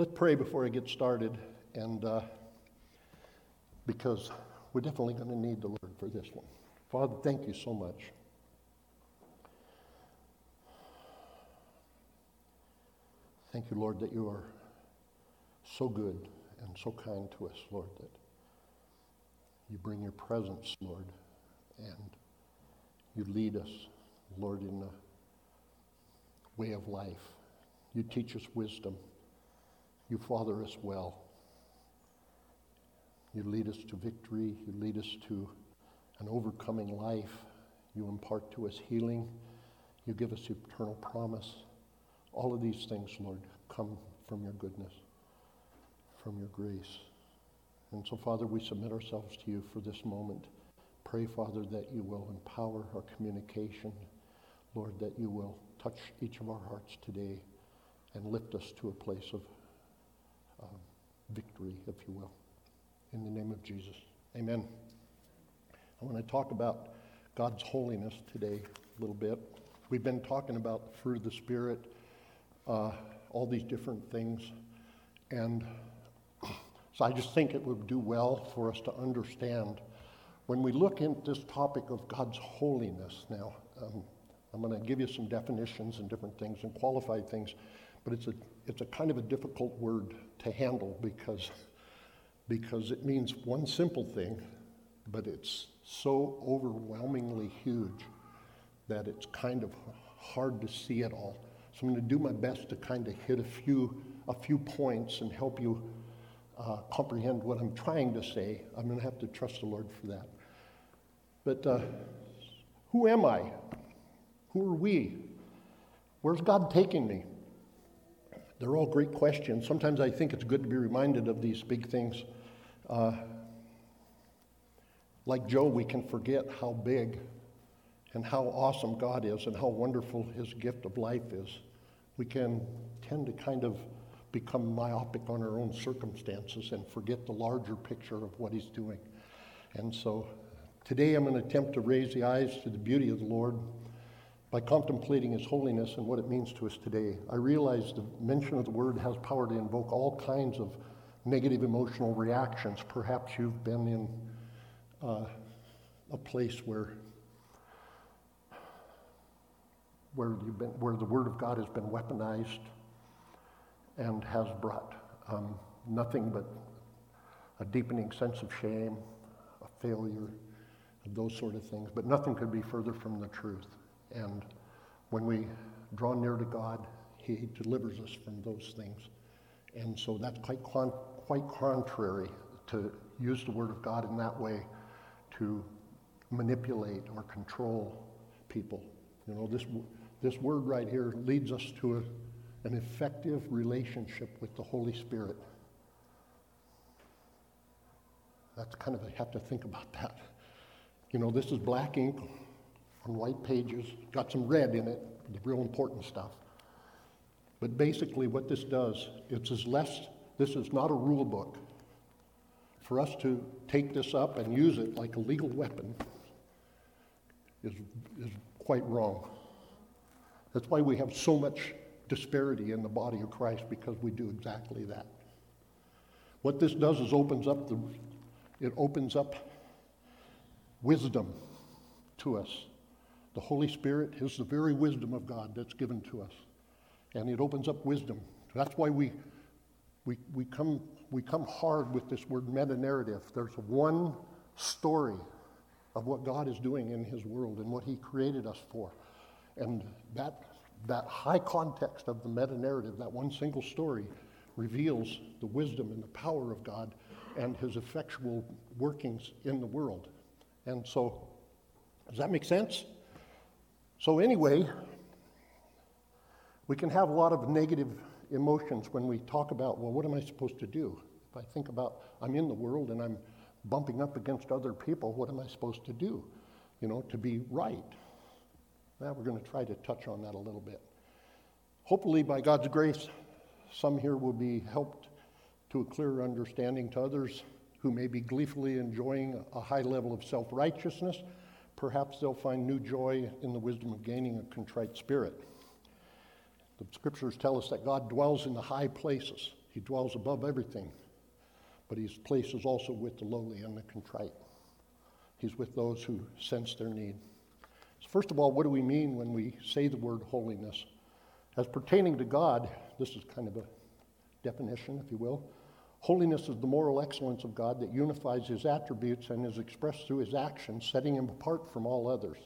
Let's pray before I get started, and uh, because we're definitely going to need the Lord for this one. Father, thank you so much. Thank you, Lord, that you are so good and so kind to us, Lord, that you bring your presence, Lord, and you lead us, Lord, in the way of life. You teach us wisdom. You father us well. You lead us to victory. You lead us to an overcoming life. You impart to us healing. You give us eternal promise. All of these things, Lord, come from your goodness, from your grace. And so, Father, we submit ourselves to you for this moment. Pray, Father, that you will empower our communication. Lord, that you will touch each of our hearts today and lift us to a place of uh, victory, if you will. In the name of Jesus. Amen. I want to talk about God's holiness today a little bit. We've been talking about the fruit of the Spirit, uh, all these different things. And so I just think it would do well for us to understand when we look at this topic of God's holiness now. Um, I'm going to give you some definitions and different things and qualified things, but it's a, it's a kind of a difficult word to handle because, because it means one simple thing, but it's so overwhelmingly huge that it's kind of hard to see it all. So I'm going to do my best to kind of hit a few, a few points and help you uh, comprehend what I'm trying to say. I'm going to have to trust the Lord for that. But uh, who am I? Who are we? Where's God taking me? They're all great questions. Sometimes I think it's good to be reminded of these big things. Uh, like Joe, we can forget how big and how awesome God is and how wonderful his gift of life is. We can tend to kind of become myopic on our own circumstances and forget the larger picture of what he's doing. And so today I'm going to attempt to raise the eyes to the beauty of the Lord by contemplating His holiness and what it means to us today, I realize the mention of the word has power to invoke all kinds of negative emotional reactions. Perhaps you've been in uh, a place where where, been, where the Word of God has been weaponized and has brought um, nothing but a deepening sense of shame, a failure, those sort of things. But nothing could be further from the truth. And when we draw near to God, He delivers us from those things. And so that's quite, con- quite contrary to use the Word of God in that way to manipulate or control people. You know, this, this word right here leads us to a, an effective relationship with the Holy Spirit. That's kind of, I have to think about that. You know, this is black ink on white pages, got some red in it, the real important stuff. But basically, what this does, it's as less, this is not a rule book. For us to take this up and use it like a legal weapon is, is quite wrong. That's why we have so much disparity in the body of Christ because we do exactly that. What this does is opens up the, it opens up wisdom to us the Holy Spirit is the very wisdom of God that's given to us. And it opens up wisdom. That's why we, we, we, come, we come hard with this word meta narrative. There's one story of what God is doing in His world and what He created us for. And that, that high context of the meta narrative, that one single story, reveals the wisdom and the power of God and His effectual workings in the world. And so, does that make sense? So, anyway, we can have a lot of negative emotions when we talk about, well, what am I supposed to do? If I think about, I'm in the world and I'm bumping up against other people, what am I supposed to do? You know, to be right. Now, we're going to try to touch on that a little bit. Hopefully, by God's grace, some here will be helped to a clearer understanding to others who may be gleefully enjoying a high level of self righteousness Perhaps they'll find new joy in the wisdom of gaining a contrite spirit. The scriptures tell us that God dwells in the high places. He dwells above everything, but his place is also with the lowly and the contrite. He's with those who sense their need. So first of all, what do we mean when we say the word holiness? As pertaining to God, this is kind of a definition, if you will. Holiness is the moral excellence of God that unifies his attributes and is expressed through his actions, setting him apart from all others.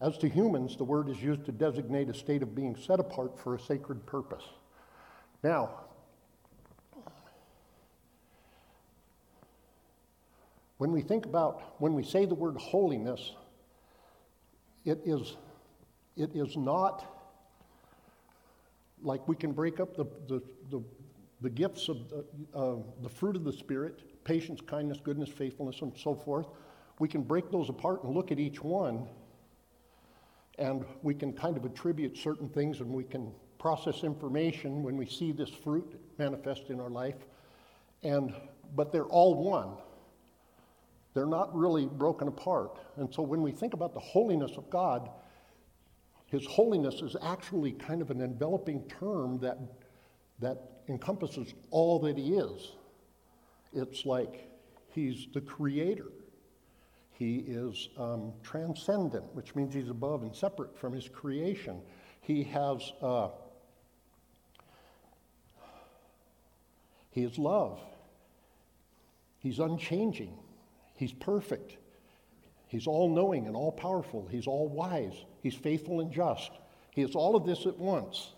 As to humans, the word is used to designate a state of being set apart for a sacred purpose. Now, when we think about, when we say the word holiness, it is, it is not like we can break up the, the, the, the gifts of the, uh, the fruit of the Spirit, patience, kindness, goodness, faithfulness, and so forth. We can break those apart and look at each one and we can kind of attribute certain things and we can process information when we see this fruit manifest in our life. And, but they're all one. They're not really broken apart. And so when we think about the holiness of God, His holiness is actually kind of an enveloping term that, that encompasses all that He is. It's like He's the creator. He is um, transcendent, which means he's above and separate from his creation. He has, uh, he is love. He's unchanging. He's perfect. He's all knowing and all powerful. He's all wise. He's faithful and just. He is all of this at once.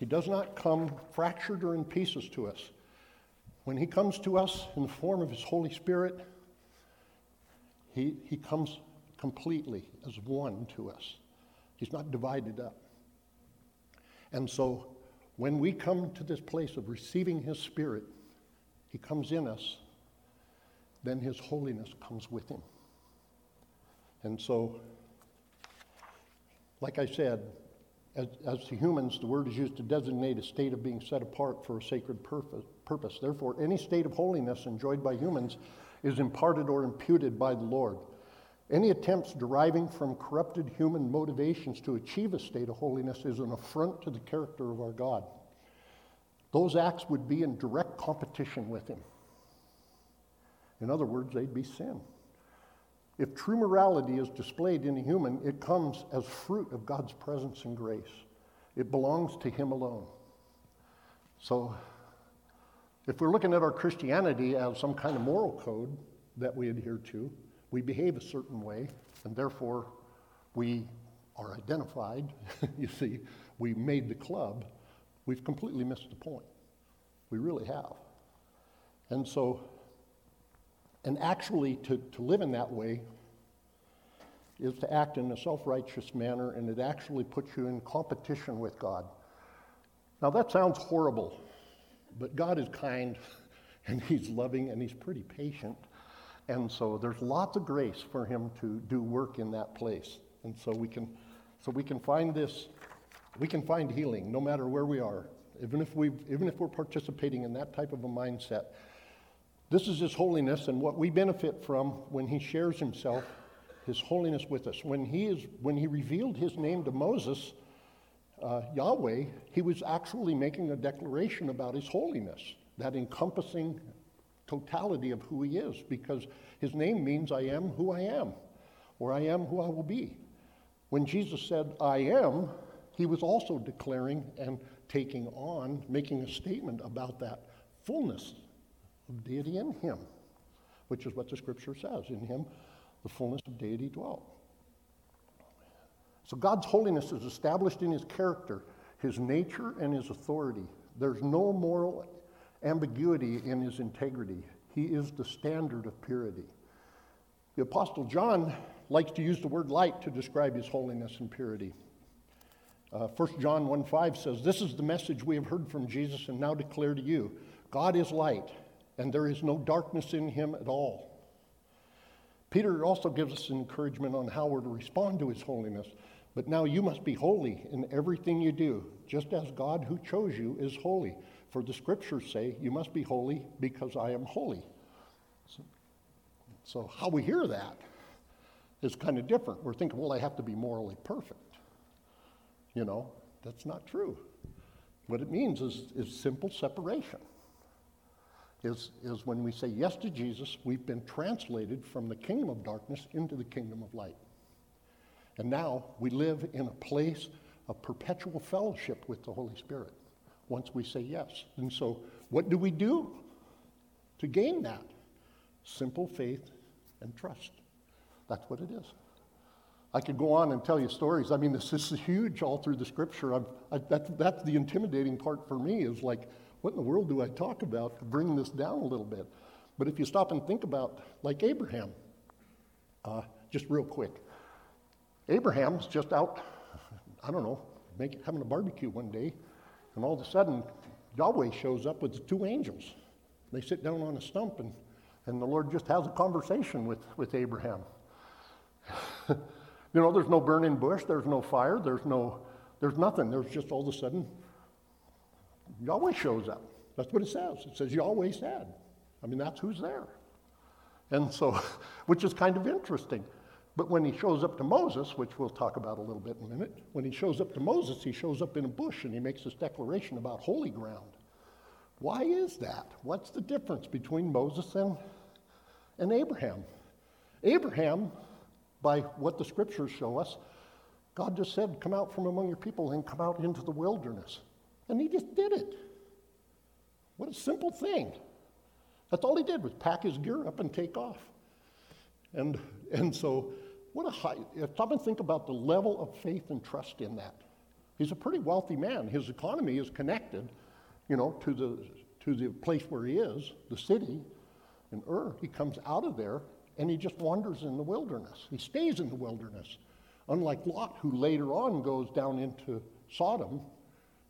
He does not come fractured or in pieces to us. When he comes to us in the form of his Holy Spirit, he, he comes completely as one to us. He's not divided up. And so when we come to this place of receiving His Spirit, He comes in us, then His holiness comes with Him. And so, like I said, as, as to humans, the word is used to designate a state of being set apart for a sacred purpose. purpose. Therefore, any state of holiness enjoyed by humans is imparted or imputed by the Lord. Any attempts deriving from corrupted human motivations to achieve a state of holiness is an affront to the character of our God. Those acts would be in direct competition with Him. In other words, they'd be sin. If true morality is displayed in a human, it comes as fruit of God's presence and grace. It belongs to Him alone. So, if we're looking at our Christianity as some kind of moral code that we adhere to, we behave a certain way, and therefore we are identified. you see, we made the club. We've completely missed the point. We really have. And so, and actually, to, to live in that way is to act in a self righteous manner, and it actually puts you in competition with God. Now, that sounds horrible but God is kind and He's loving and He's pretty patient. And so there's lots of grace for Him to do work in that place. And so we can, so we can find this, we can find healing no matter where we are, even if, we even if we're participating in that type of a mindset. This is His holiness and what we benefit from when He shares Himself, His holiness with us. When He, is, when he revealed His name to Moses, uh, Yahweh, he was actually making a declaration about his holiness, that encompassing totality of who he is, because his name means I am who I am, or I am who I will be. When Jesus said, I am, he was also declaring and taking on, making a statement about that fullness of deity in him, which is what the scripture says. In him, the fullness of deity dwelt. So God's holiness is established in his character, his nature, and his authority. There's no moral ambiguity in his integrity. He is the standard of purity. The Apostle John likes to use the word light to describe his holiness and purity. Uh, 1 John 1 5 says, This is the message we have heard from Jesus and now declare to you God is light, and there is no darkness in him at all. Peter also gives us encouragement on how we're to respond to his holiness. But now you must be holy in everything you do, just as God who chose you is holy. For the scriptures say, You must be holy because I am holy. So, so how we hear that is kind of different. We're thinking, Well, I have to be morally perfect. You know, that's not true. What it means is, is simple separation. Is, is when we say yes to Jesus, we've been translated from the kingdom of darkness into the kingdom of light. And now we live in a place of perpetual fellowship with the Holy Spirit once we say yes. And so, what do we do to gain that? Simple faith and trust. That's what it is. I could go on and tell you stories. I mean, this, this is huge all through the scripture. I, that, that's the intimidating part for me is like, what in the world do I talk about to bring this down a little bit? But if you stop and think about, like Abraham, uh, just real quick, Abraham's just out, I don't know, make, having a barbecue one day, and all of a sudden, Yahweh shows up with the two angels. They sit down on a stump, and, and the Lord just has a conversation with, with Abraham. you know, there's no burning bush, there's no fire, there's no, there's nothing. There's just all of a sudden, Yahweh shows up. That's what it says. It says Yahweh said. I mean, that's who's there. And so, which is kind of interesting. But when he shows up to Moses, which we'll talk about a little bit in a minute, when he shows up to Moses, he shows up in a bush and he makes this declaration about holy ground. Why is that? What's the difference between Moses and, and Abraham? Abraham, by what the scriptures show us, God just said, Come out from among your people and come out into the wilderness. And he just did it. What a simple thing. That's all he did was pack his gear up and take off. And, and so, what a high, stop and think about the level of faith and trust in that. He's a pretty wealthy man. His economy is connected, you know, to the, to the place where he is, the city in Ur. He comes out of there and he just wanders in the wilderness. He stays in the wilderness. Unlike Lot, who later on goes down into Sodom,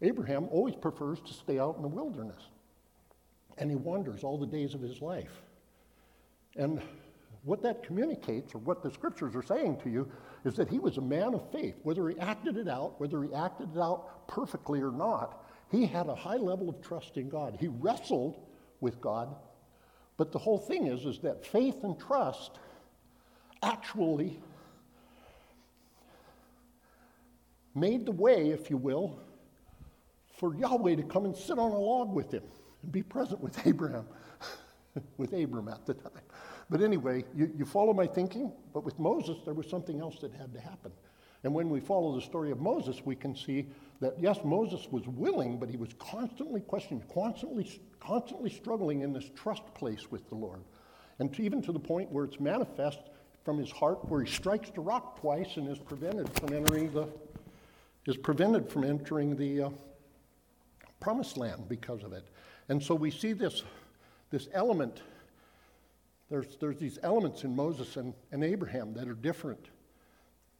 Abraham always prefers to stay out in the wilderness. And he wanders all the days of his life. And what that communicates, or what the scriptures are saying to you, is that he was a man of faith. Whether he acted it out, whether he acted it out perfectly or not, he had a high level of trust in God. He wrestled with God. But the whole thing is, is that faith and trust actually made the way, if you will, for Yahweh to come and sit on a log with him and be present with Abraham, with Abram at the time. But anyway, you, you follow my thinking? But with Moses, there was something else that had to happen. And when we follow the story of Moses, we can see that yes, Moses was willing, but he was constantly questioning, constantly, constantly struggling in this trust place with the Lord. And to, even to the point where it's manifest from his heart, where he strikes the rock twice and is prevented from entering the, is prevented from entering the uh, promised land because of it. And so we see this, this element there's, there's these elements in Moses and, and Abraham that are different.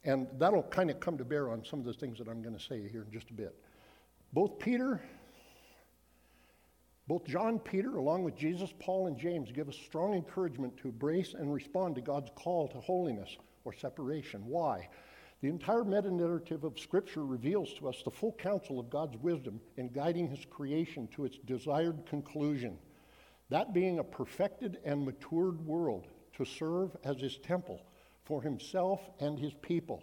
And that'll kind of come to bear on some of the things that I'm going to say here in just a bit. Both Peter, both John, Peter, along with Jesus, Paul, and James, give us strong encouragement to embrace and respond to God's call to holiness or separation. Why? The entire meta narrative of Scripture reveals to us the full counsel of God's wisdom in guiding His creation to its desired conclusion that being a perfected and matured world to serve as his temple for himself and his people.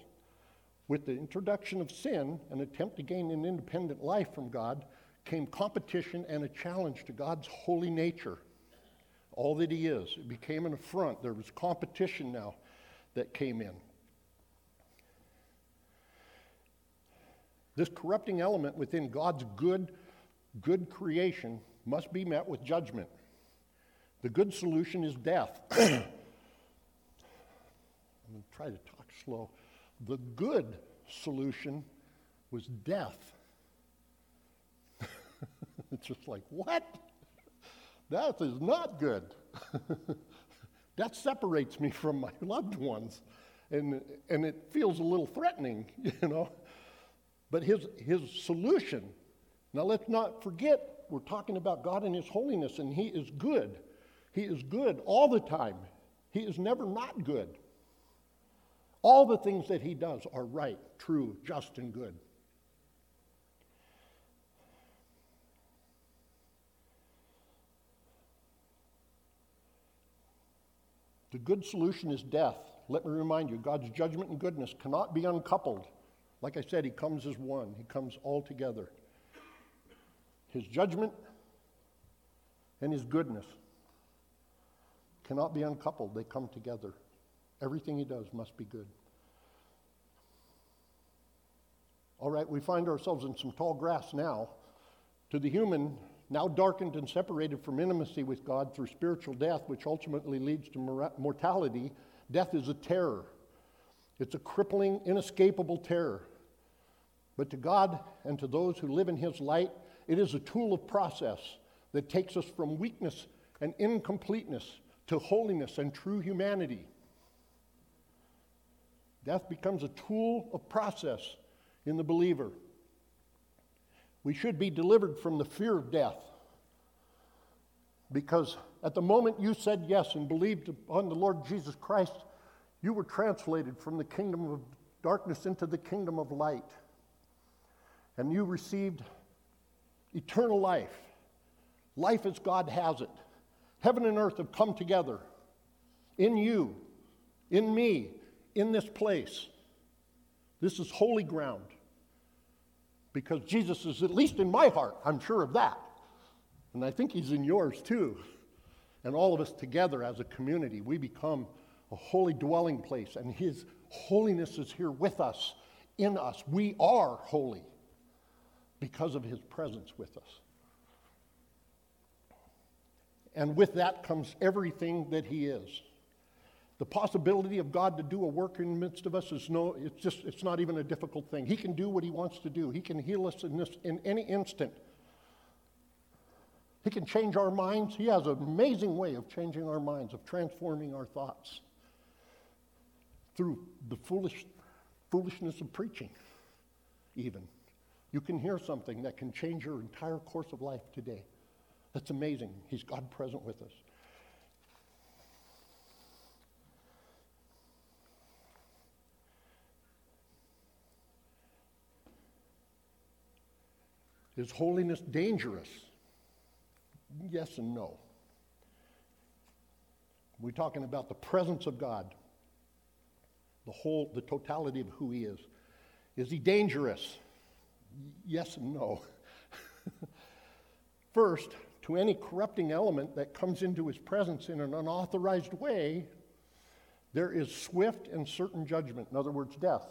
With the introduction of sin, an attempt to gain an independent life from God, came competition and a challenge to God's holy nature, all that he is. It became an affront. There was competition now that came in. This corrupting element within God's good, good creation must be met with judgment. The good solution is death. I'm going to try to talk slow. The good solution was death. it's just like, what? That is not good. that separates me from my loved ones. And, and it feels a little threatening, you know. But his, his solution, now let's not forget, we're talking about God and His holiness, and He is good. He is good all the time. He is never not good. All the things that he does are right, true, just, and good. The good solution is death. Let me remind you God's judgment and goodness cannot be uncoupled. Like I said, He comes as one, He comes all together. his judgment, and his goodness cannot be uncoupled. They come together. Everything he does must be good. All right, we find ourselves in some tall grass now. To the human, now darkened and separated from intimacy with God through spiritual death, which ultimately leads to mortality, death is a terror. It's a crippling, inescapable terror. But to God and to those who live in His light, it is a tool of process that takes us from weakness and incompleteness to holiness and true humanity. Death becomes a tool of process in the believer. We should be delivered from the fear of death. Because at the moment you said yes and believed on the Lord Jesus Christ, you were translated from the kingdom of darkness into the kingdom of light. And you received eternal life. Life as God has it. Heaven and earth have come together in you, in me, in this place. This is holy ground because Jesus is at least in my heart. I'm sure of that. And I think he's in yours too. And all of us together as a community, we become a holy dwelling place, and his holiness is here with us, in us. We are holy because of his presence with us. And with that comes everything that he is. The possibility of God to do a work in the midst of us is no, it's just, it's not even a difficult thing. He can do what he wants to do. He can heal us in this in any instant. He can change our minds. He has an amazing way of changing our minds, of transforming our thoughts through the foolish, foolishness of preaching, even. You can hear something that can change your entire course of life today. That's amazing. He's God present with us. Is holiness dangerous? Yes and no. We're talking about the presence of God, the whole, the totality of who He is. Is He dangerous? Yes and no. First, to any corrupting element that comes into His presence in an unauthorized way, there is swift and certain judgment. In other words, death.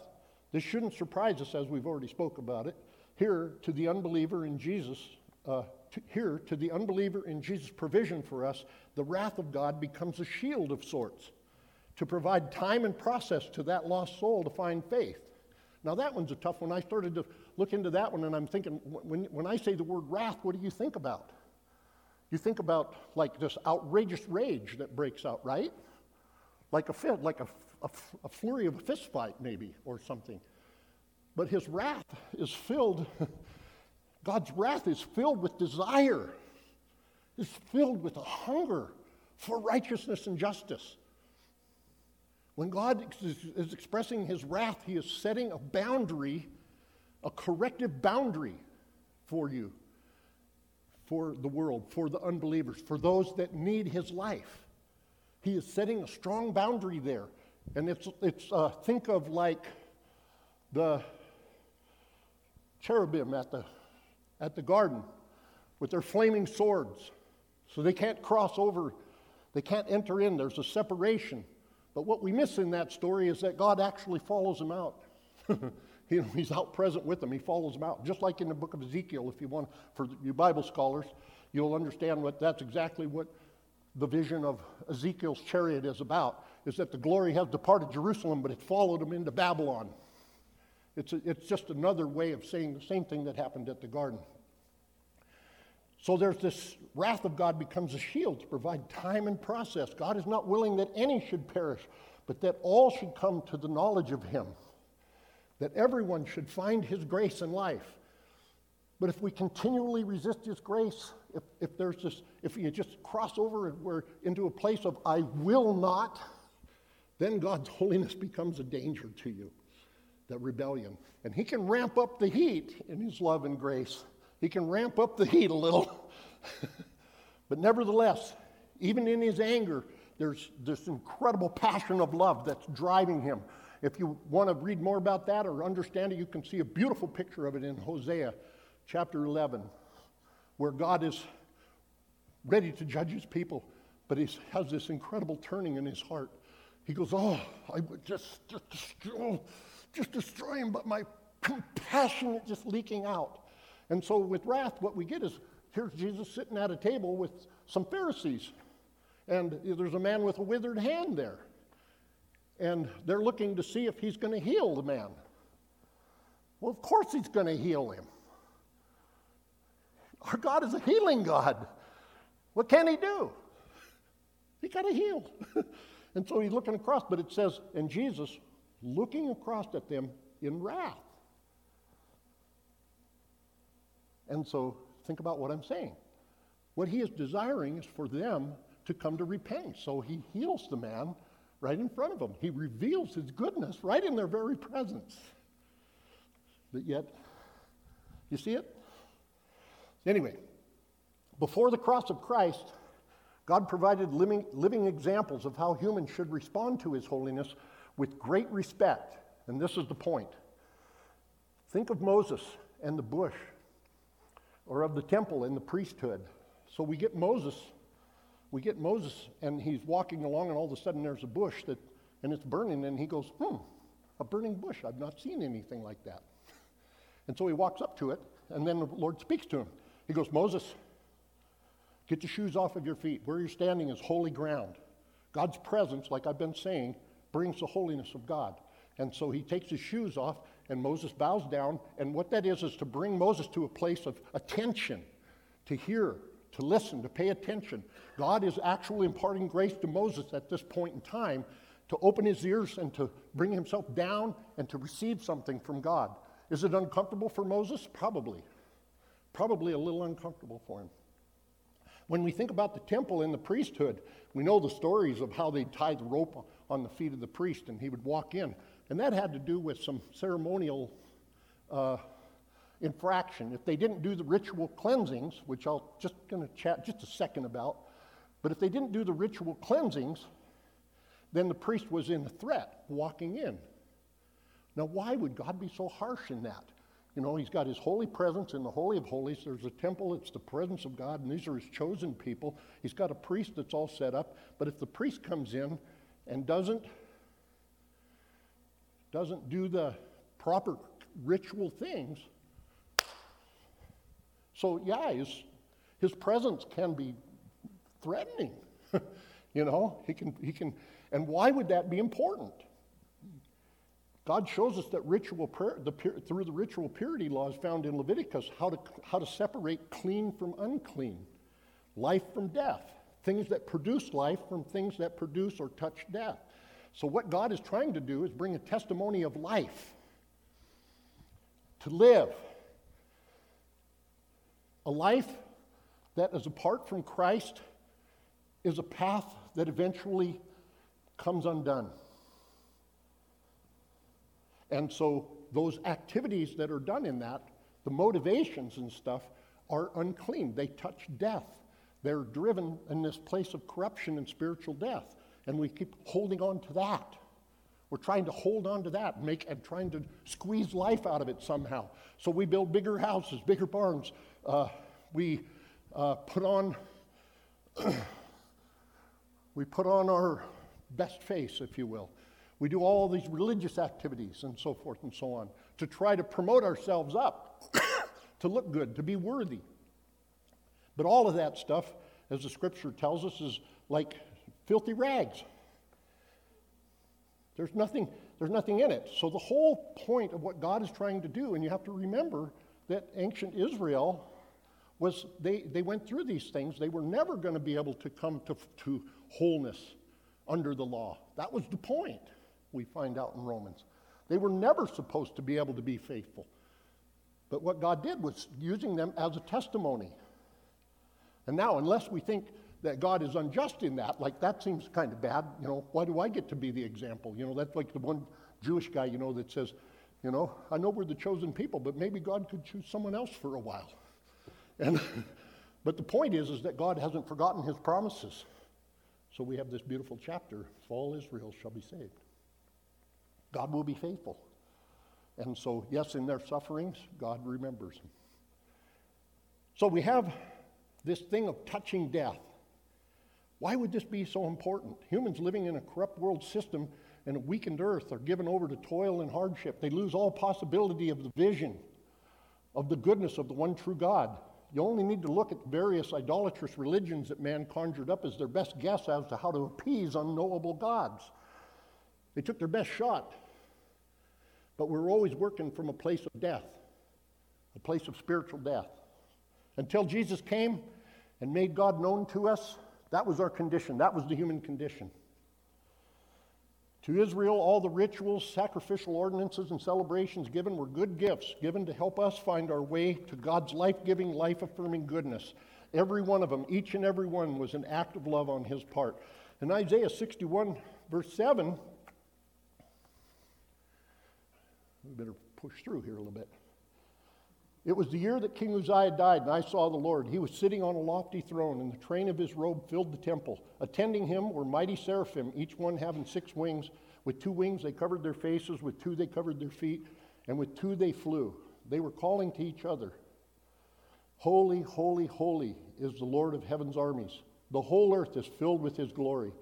This shouldn't surprise us as we've already spoke about it. Here, to the unbeliever in Jesus, uh, to, here, to the unbeliever in Jesus' provision for us, the wrath of God becomes a shield of sorts to provide time and process to that lost soul to find faith. Now, that one's a tough one. I started to look into that one, and I'm thinking, when, when I say the word wrath, what do you think about? You think about like this outrageous rage that breaks out, right? Like a fit, like a, a, a flurry of a fist fight, maybe, or something. But his wrath is filled, God's wrath is filled with desire, is filled with a hunger for righteousness and justice. When God is expressing his wrath, he is setting a boundary, a corrective boundary for you, for the world, for the unbelievers, for those that need his life. He is setting a strong boundary there. And it's, it's uh, think of like the cherubim at the, at the garden with their flaming swords. So they can't cross over, they can't enter in. There's a separation. But what we miss in that story is that God actually follows them out. you know, he's out present with them. He follows them out. Just like in the book of Ezekiel, if you want, for you Bible scholars, you'll understand what that's exactly what the vision of Ezekiel's chariot is about, is that the glory has departed Jerusalem, but it followed them into Babylon. It's, a, it's just another way of saying the same thing that happened at the garden. So there's this wrath of God becomes a shield to provide time and process. God is not willing that any should perish, but that all should come to the knowledge of Him, that everyone should find His grace in life. But if we continually resist His grace, if, if there's this, if you just cross over and we're into a place of I will not, then God's holiness becomes a danger to you that rebellion. And he can ramp up the heat in his love and grace. He can ramp up the heat a little. but nevertheless, even in his anger, there's this incredible passion of love that's driving him. If you want to read more about that or understand it, you can see a beautiful picture of it in Hosea chapter 11, where God is ready to judge his people, but he has this incredible turning in his heart. He goes, Oh, I would just, just, destroy, just destroy him, but my compassion is just leaking out. And so with wrath, what we get is here's Jesus sitting at a table with some Pharisees. And there's a man with a withered hand there. And they're looking to see if he's going to heal the man. Well, of course he's going to heal him. Our God is a healing God. What can he do? He got to heal. and so he's looking across, but it says, and Jesus looking across at them in wrath. And so think about what I'm saying. What he is desiring is for them to come to repentance. So he heals the man right in front of them. He reveals his goodness right in their very presence. But yet, you see it? Anyway, before the cross of Christ, God provided living, living examples of how humans should respond to his holiness with great respect. And this is the point. Think of Moses and the bush, or of the temple and the priesthood. So we get Moses, we get Moses, and he's walking along, and all of a sudden there's a bush that, and it's burning, and he goes, hmm, a burning bush. I've not seen anything like that. And so he walks up to it, and then the Lord speaks to him. He goes, Moses, get your shoes off of your feet. Where you're standing is holy ground. God's presence, like I've been saying, brings the holiness of God. And so he takes his shoes off, and Moses bows down. And what that is, is to bring Moses to a place of attention, to hear, to listen, to pay attention. God is actually imparting grace to Moses at this point in time to open his ears and to bring himself down and to receive something from God. Is it uncomfortable for Moses? Probably. Probably a little uncomfortable for him. When we think about the temple and the priesthood, we know the stories of how they tied the rope on the feet of the priest and he would walk in. And that had to do with some ceremonial uh, infraction. If they didn't do the ritual cleansings, which I'll just going to chat just a second about, but if they didn't do the ritual cleansings, then the priest was in threat walking in. Now, why would God be so harsh in that? You know, He's got His holy presence in the Holy of Holies. There's a temple, it's the presence of God, and these are His chosen people. He's got a priest that's all set up. But if the priest comes in and doesn't, doesn't do the proper ritual things, so yeah, his, his presence can be threatening. you know, he can, he can, and why would that be important? God shows us that ritual prayer, the, through the ritual purity laws found in Leviticus how to, how to separate clean from unclean, life from death, things that produce life from things that produce or touch death. So, what God is trying to do is bring a testimony of life to live. A life that is apart from Christ is a path that eventually comes undone. And so those activities that are done in that, the motivations and stuff, are unclean. They touch death. They're driven in this place of corruption and spiritual death. And we keep holding on to that. We're trying to hold on to that make, and trying to squeeze life out of it somehow. So we build bigger houses, bigger barns. Uh, we uh, put on we put on our best face, if you will. We do all these religious activities and so forth and so on to try to promote ourselves up, to look good, to be worthy. But all of that stuff, as the scripture tells us, is like filthy rags. There's nothing, there's nothing in it. So the whole point of what God is trying to do, and you have to remember that ancient Israel was they, they went through these things. They were never going to be able to come to, to wholeness under the law. That was the point we find out in Romans. They were never supposed to be able to be faithful. But what God did was using them as a testimony. And now, unless we think that God is unjust in that, like that seems kind of bad, you know, why do I get to be the example? You know, that's like the one Jewish guy, you know, that says, you know, I know we're the chosen people, but maybe God could choose someone else for a while. And, but the point is, is that God hasn't forgotten his promises. So we have this beautiful chapter, all Israel shall be saved. God will be faithful. And so, yes, in their sufferings, God remembers them. So we have this thing of touching death. Why would this be so important? Humans living in a corrupt world system and a weakened earth are given over to toil and hardship. They lose all possibility of the vision of the goodness of the one true God. You only need to look at various idolatrous religions that man conjured up as their best guess as to how to appease unknowable gods. They took their best shot, but we're always working from a place of death, a place of spiritual death. Until Jesus came and made God known to us, that was our condition. That was the human condition. To Israel, all the rituals, sacrificial ordinances, and celebrations given were good gifts given to help us find our way to God's life giving, life affirming goodness. Every one of them, each and every one, was an act of love on his part. In Isaiah 61, verse 7, we better push through here a little bit. It was the year that King Uzziah died, and I saw the Lord. He was sitting on a lofty throne, and the train of his robe filled the temple. Attending him were mighty seraphim, each one having six wings. With two wings they covered their faces, with two they covered their feet, and with two they flew. They were calling to each other Holy, holy, holy is the Lord of heaven's armies. The whole earth is filled with his glory.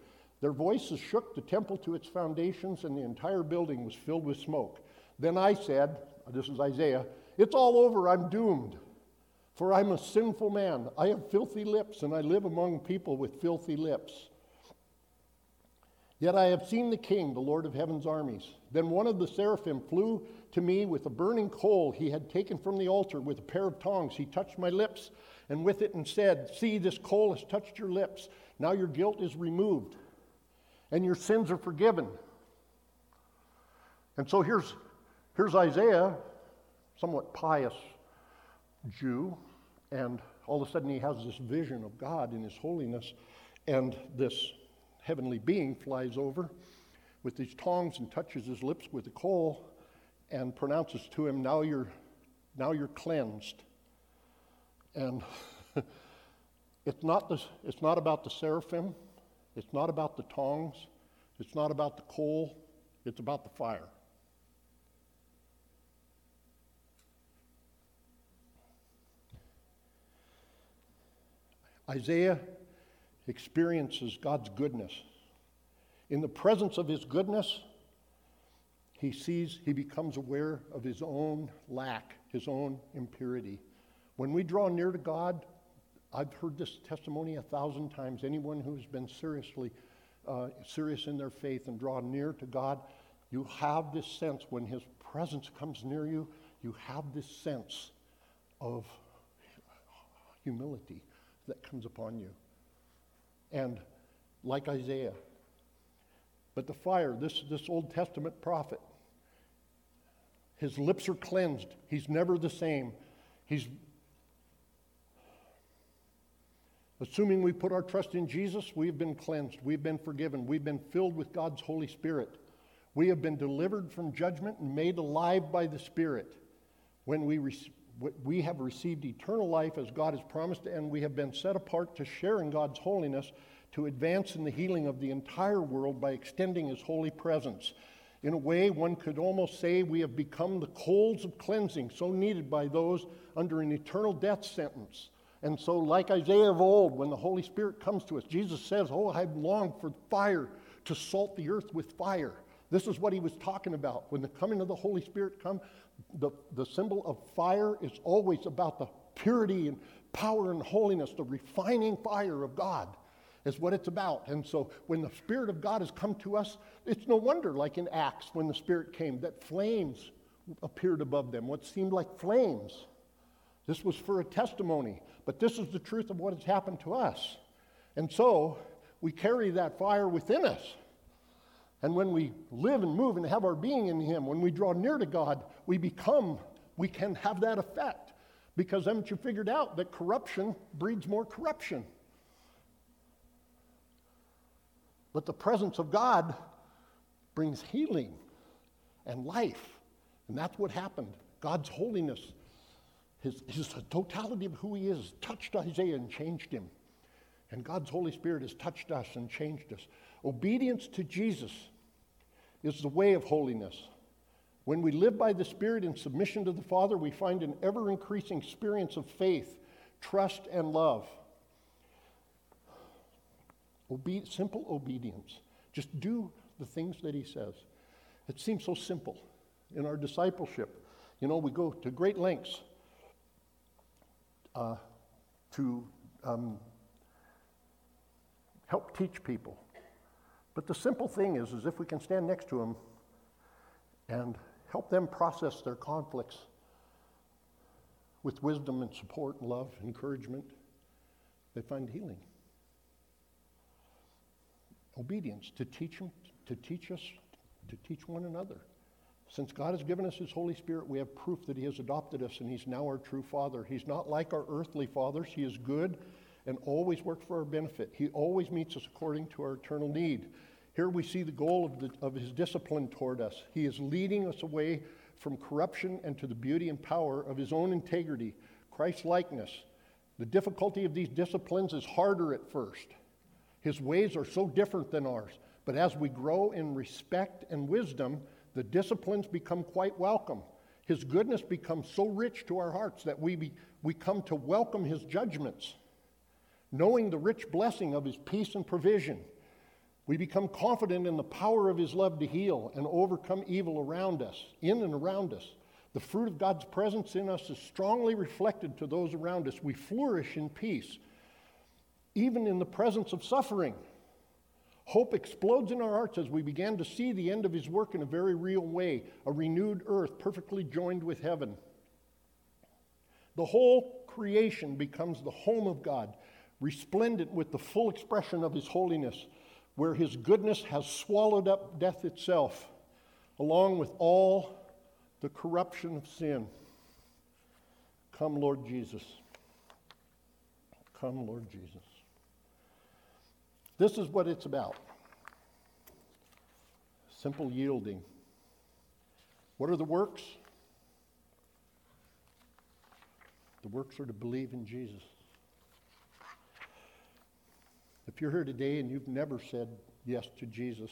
Their voices shook the temple to its foundations, and the entire building was filled with smoke. Then I said, This is Isaiah. It's all over. I'm doomed. For I'm a sinful man. I have filthy lips, and I live among people with filthy lips. Yet I have seen the King, the Lord of heaven's armies. Then one of the seraphim flew to me with a burning coal he had taken from the altar with a pair of tongs. He touched my lips and with it and said, See, this coal has touched your lips. Now your guilt is removed and your sins are forgiven. And so here's, here's Isaiah somewhat pious Jew, and all of a sudden he has this vision of God in his holiness, and this heavenly being flies over with these tongs and touches his lips with the coal and pronounces to him, Now you're, now you're cleansed. And it's, not the, it's not about the seraphim, it's not about the tongs, it's not about the coal, it's about the fire. Isaiah experiences God's goodness. In the presence of his goodness, he sees, he becomes aware of his own lack, his own impurity. When we draw near to God, I've heard this testimony a thousand times. Anyone who's been seriously uh, serious in their faith and draw near to God, you have this sense when His presence comes near you, you have this sense of humility, that comes upon you. And like Isaiah, but the fire, this, this Old Testament prophet, his lips are cleansed. He's never the same. He's assuming we put our trust in Jesus, we've been cleansed, we've been forgiven, we've been filled with God's Holy Spirit. We have been delivered from judgment and made alive by the Spirit when we re- we have received eternal life as God has promised, and we have been set apart to share in God's holiness to advance in the healing of the entire world by extending His holy presence. In a way, one could almost say we have become the coals of cleansing so needed by those under an eternal death sentence. And so, like Isaiah of old, when the Holy Spirit comes to us, Jesus says, Oh, I long for fire to salt the earth with fire. This is what he was talking about. When the coming of the Holy Spirit come, the, the symbol of fire is always about the purity and power and holiness, the refining fire of God is what it's about. And so when the Spirit of God has come to us, it's no wonder, like in Acts, when the Spirit came, that flames appeared above them, what seemed like flames. This was for a testimony, but this is the truth of what has happened to us. And so we carry that fire within us. And when we live and move and have our being in Him, when we draw near to God, we become, we can have that effect. Because haven't you figured out that corruption breeds more corruption? But the presence of God brings healing and life. And that's what happened. God's holiness, his, his totality of who He is, touched Isaiah and changed him. And God's Holy Spirit has touched us and changed us. Obedience to Jesus is the way of holiness. When we live by the Spirit in submission to the Father, we find an ever increasing experience of faith, trust, and love. Obe- simple obedience. Just do the things that he says. It seems so simple in our discipleship. You know, we go to great lengths uh, to um, help teach people. But the simple thing is, is if we can stand next to them and help them process their conflicts with wisdom and support and love, encouragement, they find healing. Obedience to teach them, to teach us, to teach one another. Since God has given us His Holy Spirit, we have proof that He has adopted us and He's now our true Father. He's not like our earthly fathers. He is good and always works for our benefit. He always meets us according to our eternal need. Here we see the goal of, the, of His discipline toward us. He is leading us away from corruption and to the beauty and power of His own integrity, Christ likeness. The difficulty of these disciplines is harder at first. His ways are so different than ours. But as we grow in respect and wisdom, the disciplines become quite welcome. His goodness becomes so rich to our hearts that we, be, we come to welcome His judgments, knowing the rich blessing of His peace and provision. We become confident in the power of His love to heal and overcome evil around us, in and around us. The fruit of God's presence in us is strongly reflected to those around us. We flourish in peace, even in the presence of suffering. Hope explodes in our hearts as we began to see the end of his work in a very real way a renewed earth perfectly joined with heaven. The whole creation becomes the home of God, resplendent with the full expression of his holiness, where his goodness has swallowed up death itself, along with all the corruption of sin. Come, Lord Jesus. Come, Lord Jesus. This is what it's about simple yielding. What are the works? The works are to believe in Jesus. If you're here today and you've never said yes to Jesus,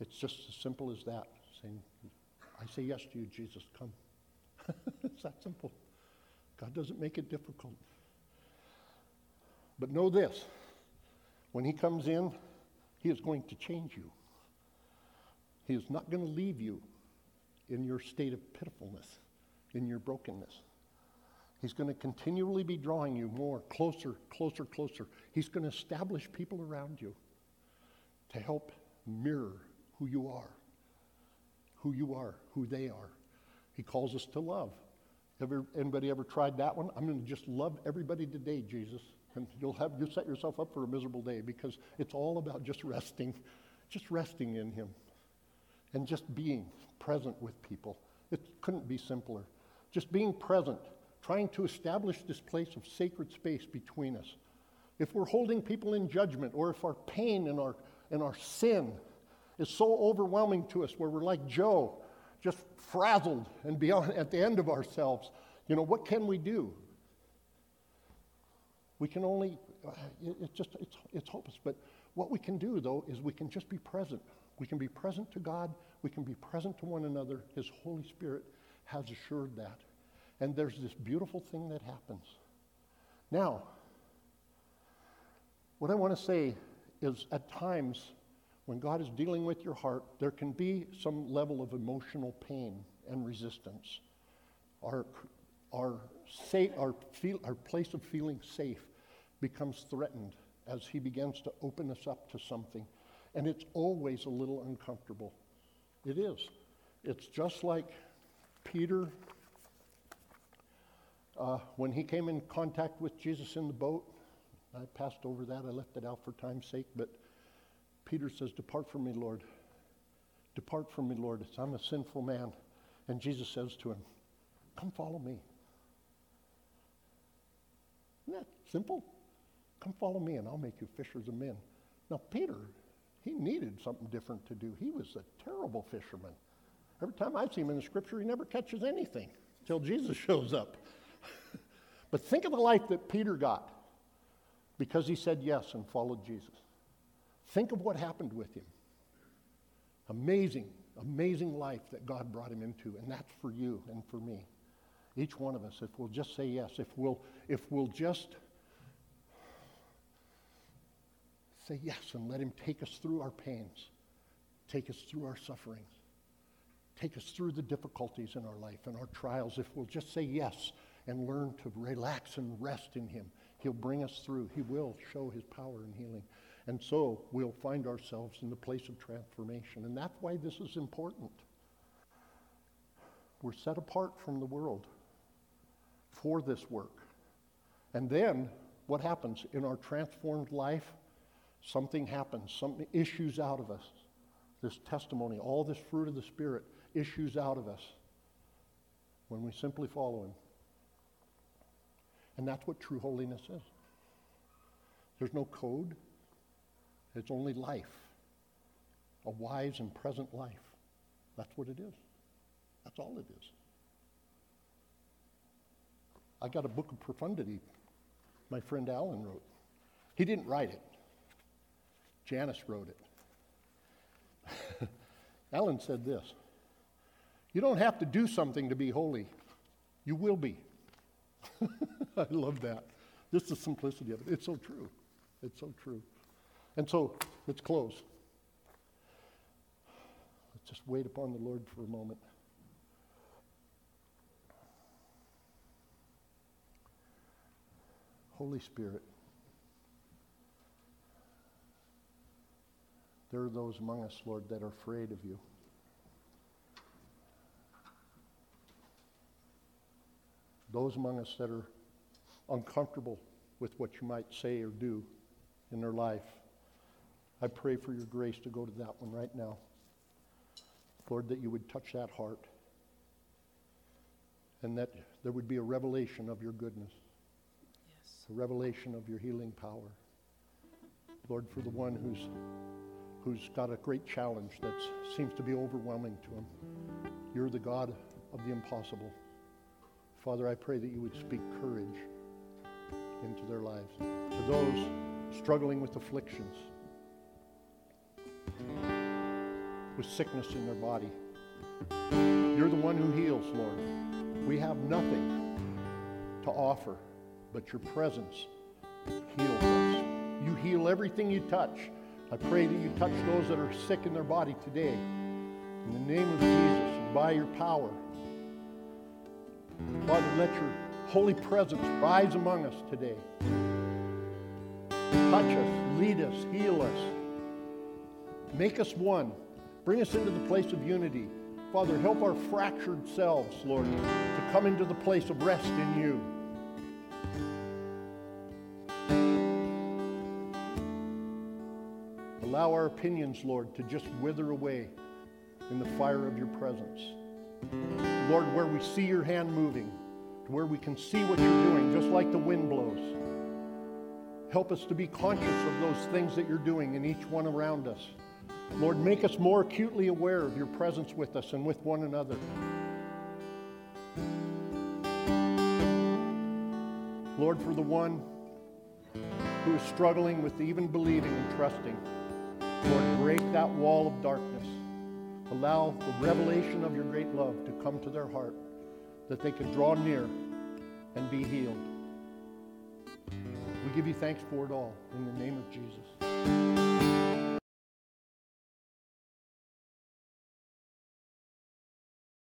it's just as simple as that. Saying, I say yes to you, Jesus, come. it's that simple. God doesn't make it difficult. But know this when he comes in, he is going to change you. He is not going to leave you in your state of pitifulness, in your brokenness. He's going to continually be drawing you more, closer, closer, closer. He's going to establish people around you to help mirror who you are, who you are, who they are. He calls us to love. Ever, anybody ever tried that one? I'm going to just love everybody today, Jesus and you'll have you set yourself up for a miserable day because it's all about just resting, just resting in Him, and just being present with people. It couldn't be simpler. Just being present, trying to establish this place of sacred space between us. If we're holding people in judgment, or if our pain and our and our sin is so overwhelming to us, where we're like Joe, just frazzled and beyond at the end of ourselves, you know, what can we do? We can only, uh, just, it's, it's hopeless. But what we can do, though, is we can just be present. We can be present to God. We can be present to one another. His Holy Spirit has assured that. And there's this beautiful thing that happens. Now, what I want to say is at times when God is dealing with your heart, there can be some level of emotional pain and resistance. Our, our, sa- our, feel, our place of feeling safe becomes threatened as he begins to open us up to something. And it's always a little uncomfortable. It is. It's just like Peter, uh, when he came in contact with Jesus in the boat. I passed over that, I left it out for time's sake, but Peter says, Depart from me, Lord. Depart from me, Lord. I'm a sinful man. And Jesus says to him, Come follow me. Isn't that simple? Come follow me and I'll make you fishers of men. Now, Peter, he needed something different to do. He was a terrible fisherman. Every time I see him in the scripture, he never catches anything until Jesus shows up. But think of the life that Peter got because he said yes and followed Jesus. Think of what happened with him. Amazing, amazing life that God brought him into, and that's for you and for me. Each one of us, if we'll just say yes, if we'll, if we'll just say yes and let Him take us through our pains, take us through our sufferings, take us through the difficulties in our life and our trials. If we'll just say yes and learn to relax and rest in Him, He'll bring us through. He will show His power in healing. And so we'll find ourselves in the place of transformation. And that's why this is important. We're set apart from the world for this work. And then what happens in our transformed life? Something happens, something issues out of us. This testimony, all this fruit of the Spirit issues out of us when we simply follow Him. And that's what true holiness is. There's no code, it's only life, a wise and present life. That's what it is. That's all it is. I got a book of profundity my friend Alan wrote. He didn't write it, Janice wrote it. Alan said this You don't have to do something to be holy, you will be. I love that. Just the simplicity of it. It's so true. It's so true. And so let's close. Let's just wait upon the Lord for a moment. Holy Spirit, there are those among us, Lord, that are afraid of you. Those among us that are uncomfortable with what you might say or do in their life. I pray for your grace to go to that one right now. Lord, that you would touch that heart and that there would be a revelation of your goodness, yes. a revelation of your healing power. Lord, for the one who's, who's got a great challenge that seems to be overwhelming to him, you're the God of the impossible. Father, I pray that you would speak courage into their lives. To those struggling with afflictions, with sickness in their body. You're the one who heals, Lord. We have nothing to offer, but your presence heals us. You heal everything you touch. I pray that you touch those that are sick in their body today. In the name of Jesus, by your power. Let your holy presence rise among us today. Touch us, lead us, heal us. Make us one. Bring us into the place of unity. Father, help our fractured selves, Lord, to come into the place of rest in you. Allow our opinions, Lord, to just wither away in the fire of your presence. Lord, where we see your hand moving, to where we can see what you're doing, just like the wind blows. Help us to be conscious of those things that you're doing in each one around us. Lord, make us more acutely aware of your presence with us and with one another. Lord, for the one who is struggling with even believing and trusting, Lord, break that wall of darkness. Allow the revelation of your great love to come to their heart, that they can draw near and be healed. We give you thanks for it all in the name of Jesus.